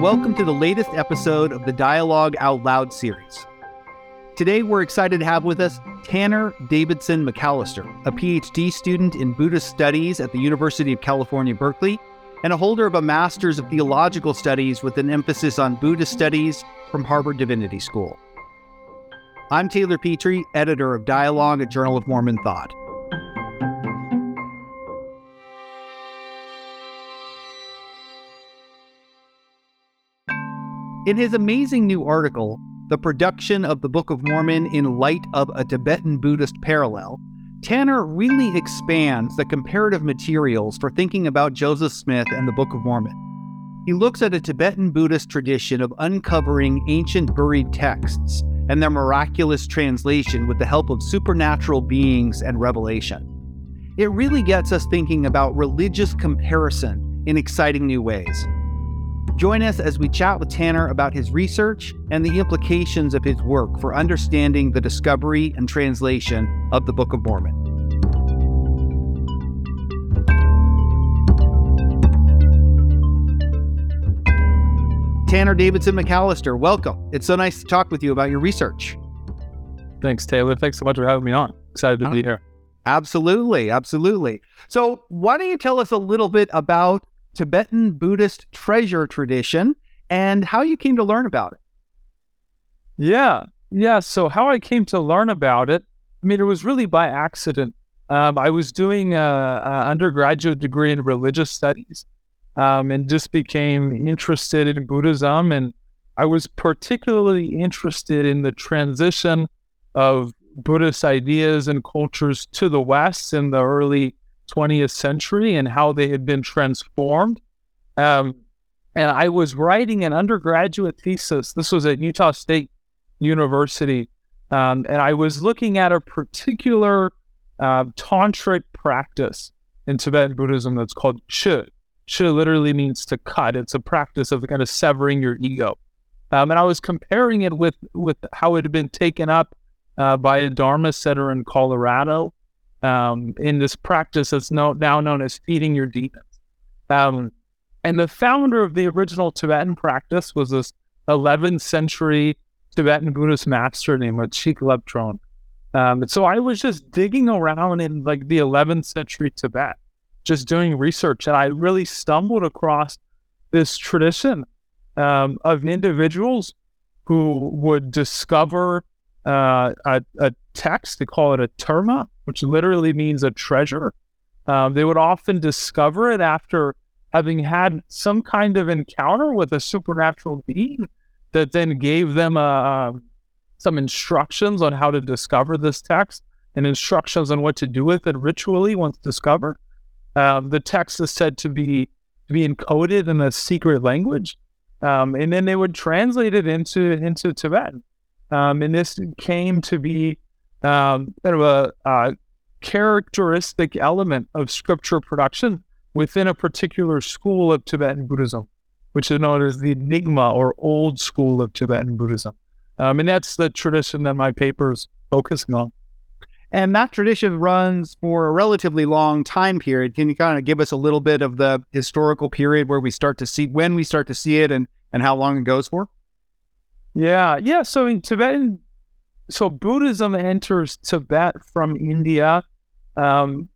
welcome to the latest episode of the Dialogue Out Loud series. Today, we're excited to have with us Tanner Davidson McAlister, a PhD student in Buddhist studies at the University of California, Berkeley, and a holder of a Master's of Theological Studies with an emphasis on Buddhist studies from Harvard Divinity School. I'm Taylor Petrey, editor of Dialogue, a Journal of Mormon Thought. In his amazing new article, The Production of the Book of Mormon in Light of a Tibetan Buddhist Parallel, Tanner really expands the comparative materials for thinking about Joseph Smith and the Book of Mormon. He looks at a Tibetan Buddhist tradition of uncovering ancient buried texts and their miraculous translation with the help of supernatural beings and revelation. It really gets us thinking about religious comparison in exciting new ways. Join us as we chat with Tanner about his research and the implications of his work for understanding the discovery and translation of the Book of Mormon. Tanner Davidson McAlister, welcome. It's so nice to talk with you about your research. Thanks, Taylor. Thanks so much for having me on. Excited to be ah, here. Absolutely. Absolutely. So, why don't you tell us a little bit about Tibetan Buddhist treasure tradition and how you came to learn about it. Yeah. Yeah. So, how I came to learn about it, I mean, it was really by accident. Um, I was doing an undergraduate degree in religious studies um, and just became interested in Buddhism. And I was particularly interested in the transition of Buddhist ideas and cultures to the West in the early 20th century and how they had been transformed. Um, and I was writing an undergraduate thesis. This was at Utah State University. Um, and I was looking at a particular uh, tantric practice in Tibetan Buddhism that's called Chöd. Chöd literally means to cut. It's a practice of kind of severing your ego. Um, and I was comparing it with with how it had been taken up uh, by a Dharma center in Colorado um, in this practice that's no, now known as feeding your demons. Um, and the founder of the original Tibetan practice was this 11th century Tibetan Buddhist master named Chik Labdrön. Um, and so I was just digging around in like the 11th century Tibet, just doing research, and I really stumbled across this tradition um, of individuals who would discover uh, a, a, text. They call it a terma, which literally means a treasure. Um, they would often discover it after having had some kind of encounter with a supernatural being that then gave them uh, some instructions on how to discover this text and instructions on what to do with it ritually once discovered. Um, the text is said to be to be encoded in a secret language, um, and then they would translate it into into Tibetan. Um, and this came to be um, kind of a, a, characteristic element of scripture production within a particular school of Tibetan Buddhism, which is known as the Nyingma or Old School of Tibetan Buddhism. Um, and that's the tradition that my paper is focusing on. And that tradition runs for a relatively long time period. Can you kind of give us a little bit of the historical period where we start to see when we start to see it and, and how long it goes for? Yeah, yeah. So in Tibetan, so Buddhism enters Tibet from India, um,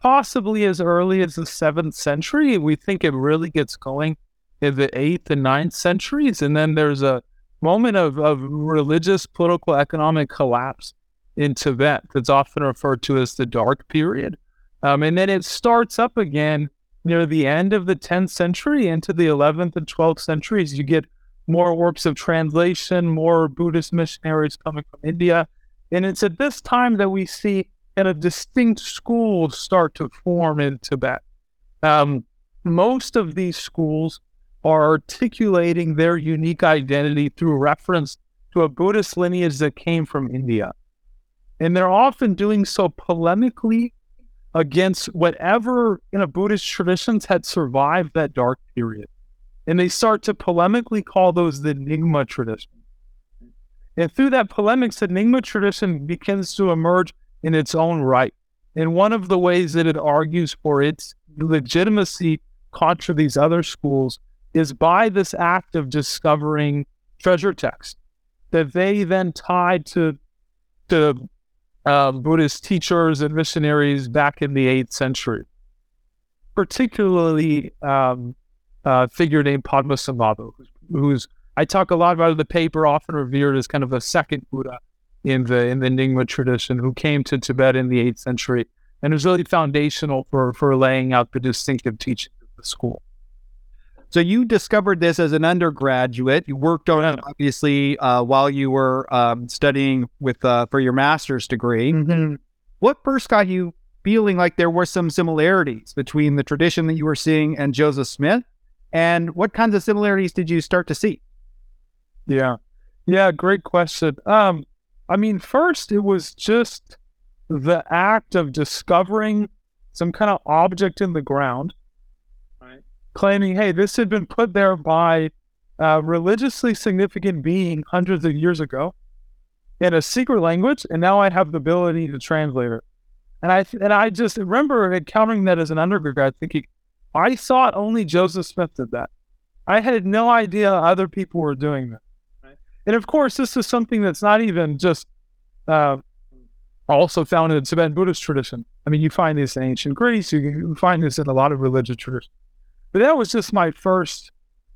possibly as early as the seventh century. We think it really gets going in the eighth and ninth centuries, and then there's a moment of, of religious, political, economic collapse in Tibet that's often referred to as the Dark Period, um, and then it starts up again near the end of the 10th century into the 11th and 12th centuries. You get more works of translation, more Buddhist missionaries coming from India. And it's at this time that we see a distinct schools start to form in Tibet. Um, most of these schools are articulating their unique identity through reference to a Buddhist lineage that came from India. And they're often doing so polemically against whatever you know Buddhist traditions had survived that dark period and they start to polemically call those the Nyingma tradition. And through that polemics, the Nyingma tradition begins to emerge in its own right. And one of the ways that it argues for its legitimacy contra these other schools is by this act of discovering treasure texts that they then tied to to um, Buddhist teachers and missionaries back in the eighth century, particularly um, a figure named Padmasambhava, who's I talk a lot about in the paper, often revered as kind of a second Buddha in the in the Nyingma tradition, who came to Tibet in the eighth century and was really foundational for for laying out the distinctive teachings of the school. So you discovered this as an undergraduate. You worked on it obviously uh, while you were um, studying with uh, for your master's degree. Mm-hmm. What first got you feeling like there were some similarities between the tradition that you were seeing and Joseph Smith? And what kinds of similarities did you start to see? Yeah, yeah, great question. Um, I mean, first it was just the act of discovering some kind of object in the ground claiming, hey, this had been put there by a religiously significant being hundreds of years ago in a secret language, and now I have the ability to translate it. And I and I just remember encountering that as an undergrad, thinking, I thought only Joseph Smith did that. I had no idea other people were doing that. Right. And of course, this is something that's not even just uh, also found in the Tibetan Buddhist tradition. I mean, you find this in ancient Greece, you can find this in a lot of religious traditions. But that was just my first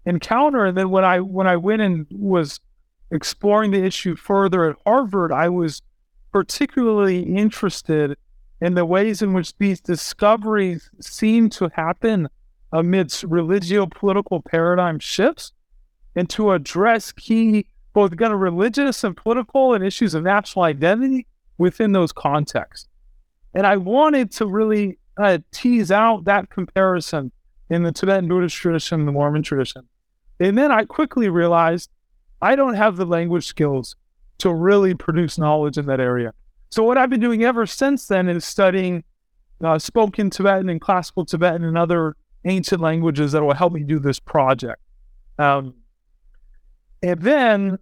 encounter. And then when I when I went and was exploring the issue further at Harvard, I was particularly interested in the ways in which these discoveries seem to happen amidst religio political paradigm shifts and to address key both kind of religious and political and issues of national identity within those contexts. And I wanted to really uh, tease out that comparison in the Tibetan Buddhist tradition, and the Mormon tradition. And then I quickly realized I don't have the language skills to really produce knowledge in that area. So what I've been doing ever since then is studying uh, spoken Tibetan and classical Tibetan and other ancient languages that will help me do this project. Um, and then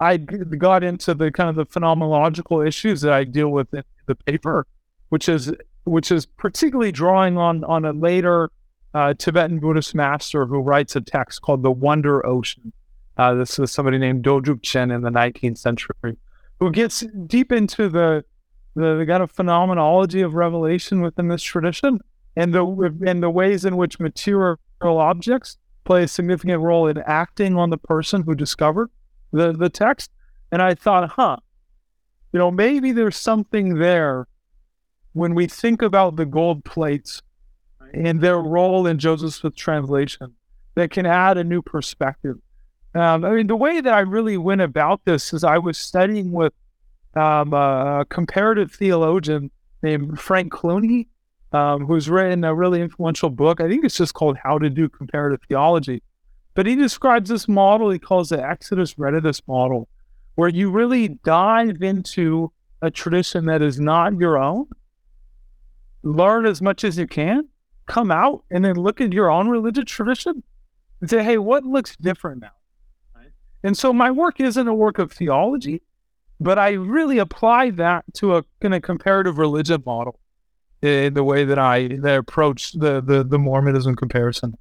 I got into the kind of the phenomenological issues that I deal with in the paper, which is which is particularly drawing on on a later uh, Tibetan Buddhist master who writes a text called The Wonder Ocean. Uh, this is somebody named Dodrupchen in the 19th century, who gets deep into the, the, the kind of phenomenology of revelation within this tradition and the, and the ways in which material objects play a significant role in acting on the person who discovered the, the text. And I thought, huh, you know, maybe there's something there when we think about the gold plates and their role in Joseph Smith translation that can add a new perspective. Um, I mean, the way that I really went about this is I was studying with um, a comparative theologian named Frank Clooney, um, who's written a really influential book. I think it's just called How to Do Comparative Theology. But he describes this model he calls the Exodus Reditus model, where you really dive into a tradition that is not your own, learn as much as you can, come out and then look at your own religious tradition and say, hey, what looks different now? And so my work isn't a work of theology, but I really apply that to a kind of comparative religion model in the way that I that I approach the, the, the Mormonism comparison.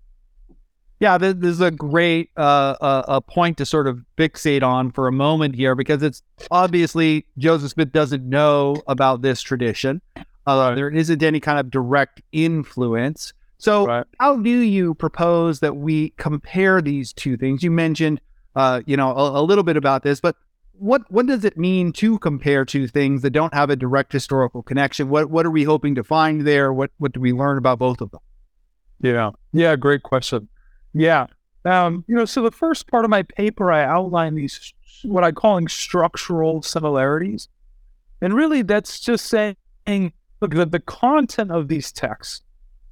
Yeah, this, is a great uh, uh, a point to sort of fixate on for a moment here because it's obviously Joseph Smith doesn't know about this tradition. Uh, there isn't any kind of direct influence. So, right. how do you propose that we compare these two things? You mentioned, uh, you know, a, a, little bit about this, but what what does it mean to compare two things that don't have a direct historical connection? What what are we hoping to find there? What what do we learn about both of them? Yeah, yeah, great question. Yeah, um, you know, so the first part of my paper, I outline these what I calling structural similarities, and really that's just saying look the, the content of these texts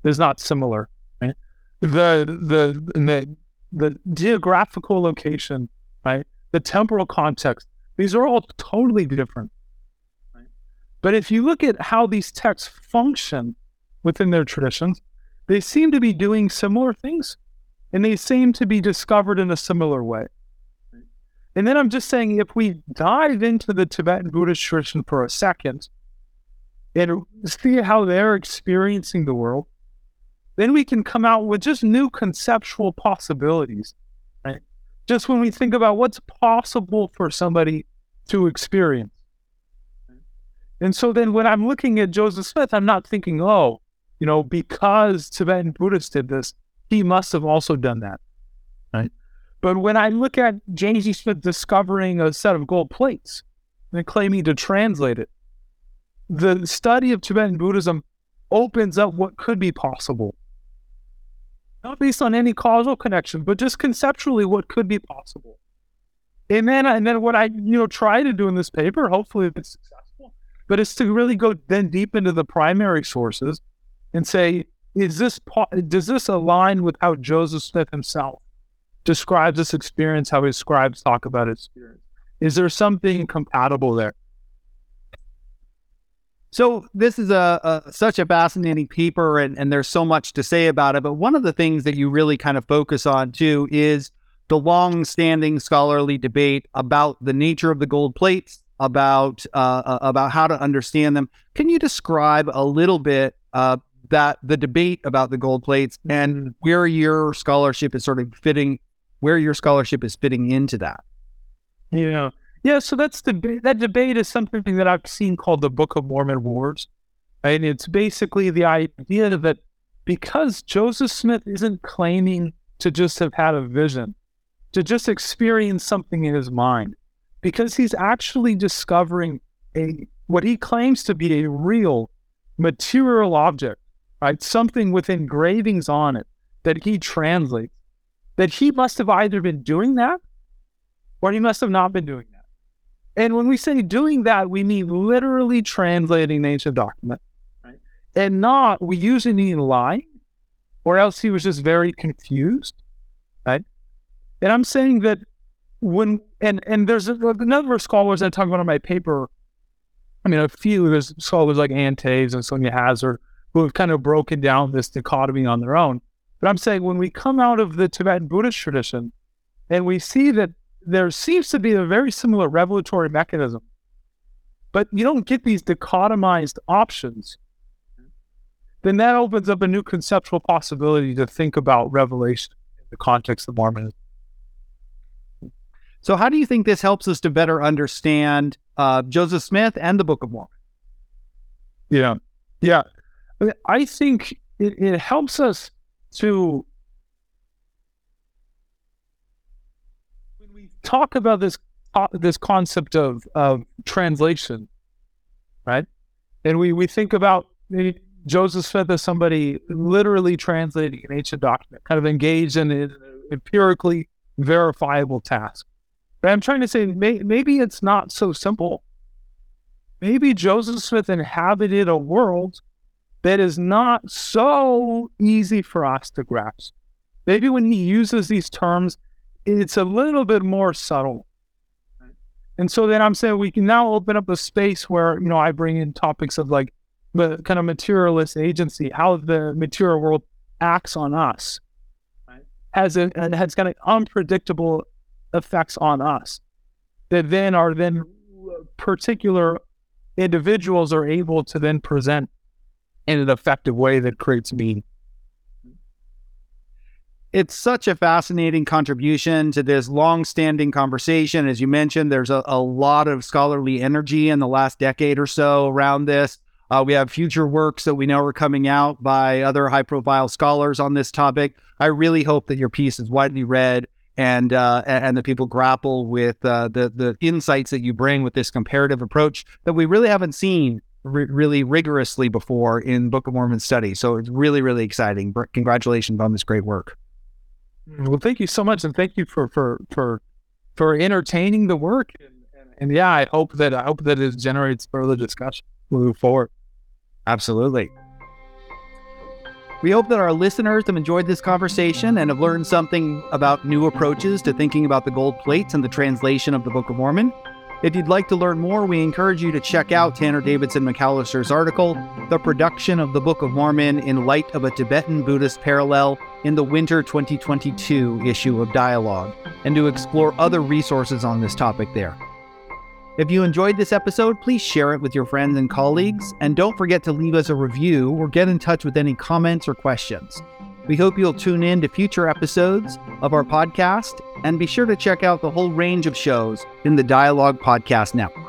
is not similar right the the the the geographical location right? The temporal context. These are all totally different. But if you look at how these texts function within their traditions they seem to be doing similar things and they seem to be discovered in a similar way. And then i'm just saying if we dive into the tibetan buddhist tradition for a second and see how they're experiencing the world then we can come out with just new conceptual possibilities. Right? Just when we think about what's possible for somebody to experience. And so then when I'm looking at Joseph Smith, I'm not thinking, oh, you know, because Tibetan Buddhists did this, he must have also done that. Right. But when I look at Joseph Smith discovering a set of gold plates and claiming to translate it, the study of Tibetan Buddhism opens up what could be possible. Not based on any causal connection, but just conceptually what could be possible. And then, and then what I you know try to do in this paper, hopefully it's successful, but it's to really go then deep into the primary sources and say, is this does this align with how Joseph Smith himself describes this experience? How his scribes talk about his experience? Is there something compatible there? So this is a, a, such a fascinating paper, and, and there's so much to say about it. But one of the things that you really kind of focus on too is the long-standing scholarly debate about the nature of the gold plates, about uh, uh about how to understand them. Can you describe a little bit uh, that the debate about the gold plates and where your scholarship is sort of fitting, where your scholarship is fitting into that? Yeah. Yeah, so that's the that debate is something that I've seen called the Book of Mormon Wars, and it's basically the idea that because Joseph Smith isn't claiming to just have had a vision, to just experience something in his mind, because he's actually discovering a what he claims to be a real material object, right? Something with engravings on it that he translates. That he must have either been doing that or he must have not been doing that. And when we say doing that, we mean literally translating the ancient document, right? And not we usually mean lying, or else he was just very confused, right? And I'm saying that when and and there's a, of scholars that talk about in my paper. I mean, a few there's scholars like Ann Taves and Sonia Hazard who have kind of broken down this dichotomy on their own. But I'm saying when we come out of the Tibetan Buddhist tradition and we see that there seems to be a very similar revelatory mechanism, but you don't get these dichotomized options, then that opens up a new conceptual possibility to think about revelation in the context of Mormonism. So, how do you think this helps us to better understand uh, Joseph Smith and the Book of Mormon? Yeah, yeah, I think it, it helps us to talk about this uh, this concept of of translation, right? And we we think about Joseph Smith as somebody literally translating an ancient document, kind of engaged in an empirically verifiable task. But I'm trying to say may, maybe it's not so simple. Maybe Joseph Smith inhabited a world that is not so easy for us to grasp. Maybe when he uses these terms, it's a little bit more subtle. And so then I'm saying we can now open up a space where, you know, I bring in topics of like the kind of materialist agency, how the material world acts on us, right. has a, and has kind of unpredictable effects on us that then are then particular individuals are able to then present in an effective way that creates meaning it's such a fascinating contribution to this long-standing conversation. As you mentioned, there's a, a lot of scholarly energy in the last decade or so around this. Uh, we have future works that we know are coming out by other high-profile scholars on this topic. I really hope that your piece is widely read and uh, and that people grapple with uh, the the insights that you bring with this comparative approach that we really haven't seen really rigorously before in Book of Mormon study. So it's really really exciting. Congratulations on this great work. Mm, well, thank you so much, and thank you for for for for entertaining the work. And, and, and yeah, I hope that I hope that it generates further discussion moving forward. Absolutely. We hope that our listeners have enjoyed this conversation and have learned something about new approaches to thinking about the gold plates and the translation of the Book of Mormon. If you'd like to learn more, we encourage you to check out Tanner Davidson McAlister's article, The Production of the Book of Mormon in Light of a Tibetan Buddhist Parallel, in the winter 2022 issue of Dialogue, and to explore other resources on this topic there. If you enjoyed this episode, please share it with your friends and colleagues, and don't forget to leave us a review or get in touch with any comments or questions. We hope you'll tune in to future episodes of our podcast and be sure to check out the whole range of shows in the Dialogue Podcast Network.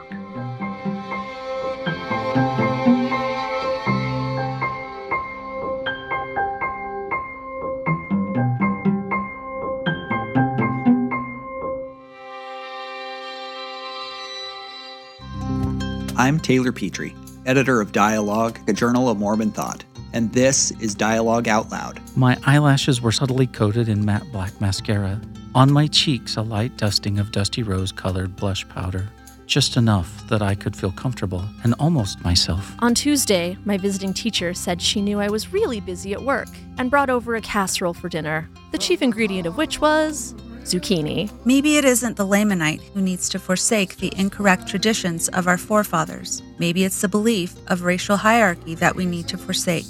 I'm Taylor Petrey, editor of Dialogue, a journal of Mormon thought, and this is Dialogue Out Loud. My eyelashes were subtly coated in matte black mascara. On my cheeks, a light dusting of dusty rose colored blush powder. Just enough that I could feel comfortable and almost myself. On Tuesday, my visiting teacher said she knew I was really busy at work and brought over a casserole for dinner, the chief ingredient of which was zucchini. Maybe it isn't the Lamanite who needs to forsake the incorrect traditions of our forefathers. Maybe it's the belief of racial hierarchy that we need to forsake.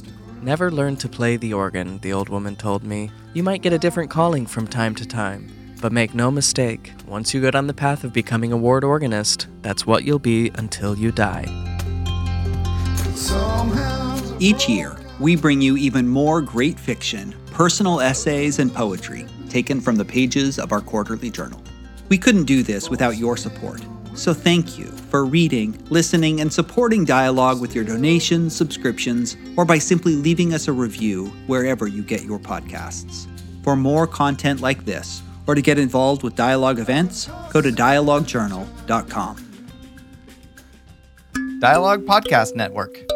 Never learn to play the organ, the old woman told me. You might get a different calling from time to time. But make no mistake, once you get on the path of becoming a ward organist, that's what you'll be until you die. Each year, we bring you even more great fiction, personal essays, and poetry taken from the pages of our quarterly journal. We couldn't do this without your support. So thank you for reading, listening, and supporting Dialogue with your donations, subscriptions, or by simply leaving us a review wherever you get your podcasts. For more content like this, or to get involved with Dialogue events, go to dialoguejournal.com. Dialogue Podcast Network.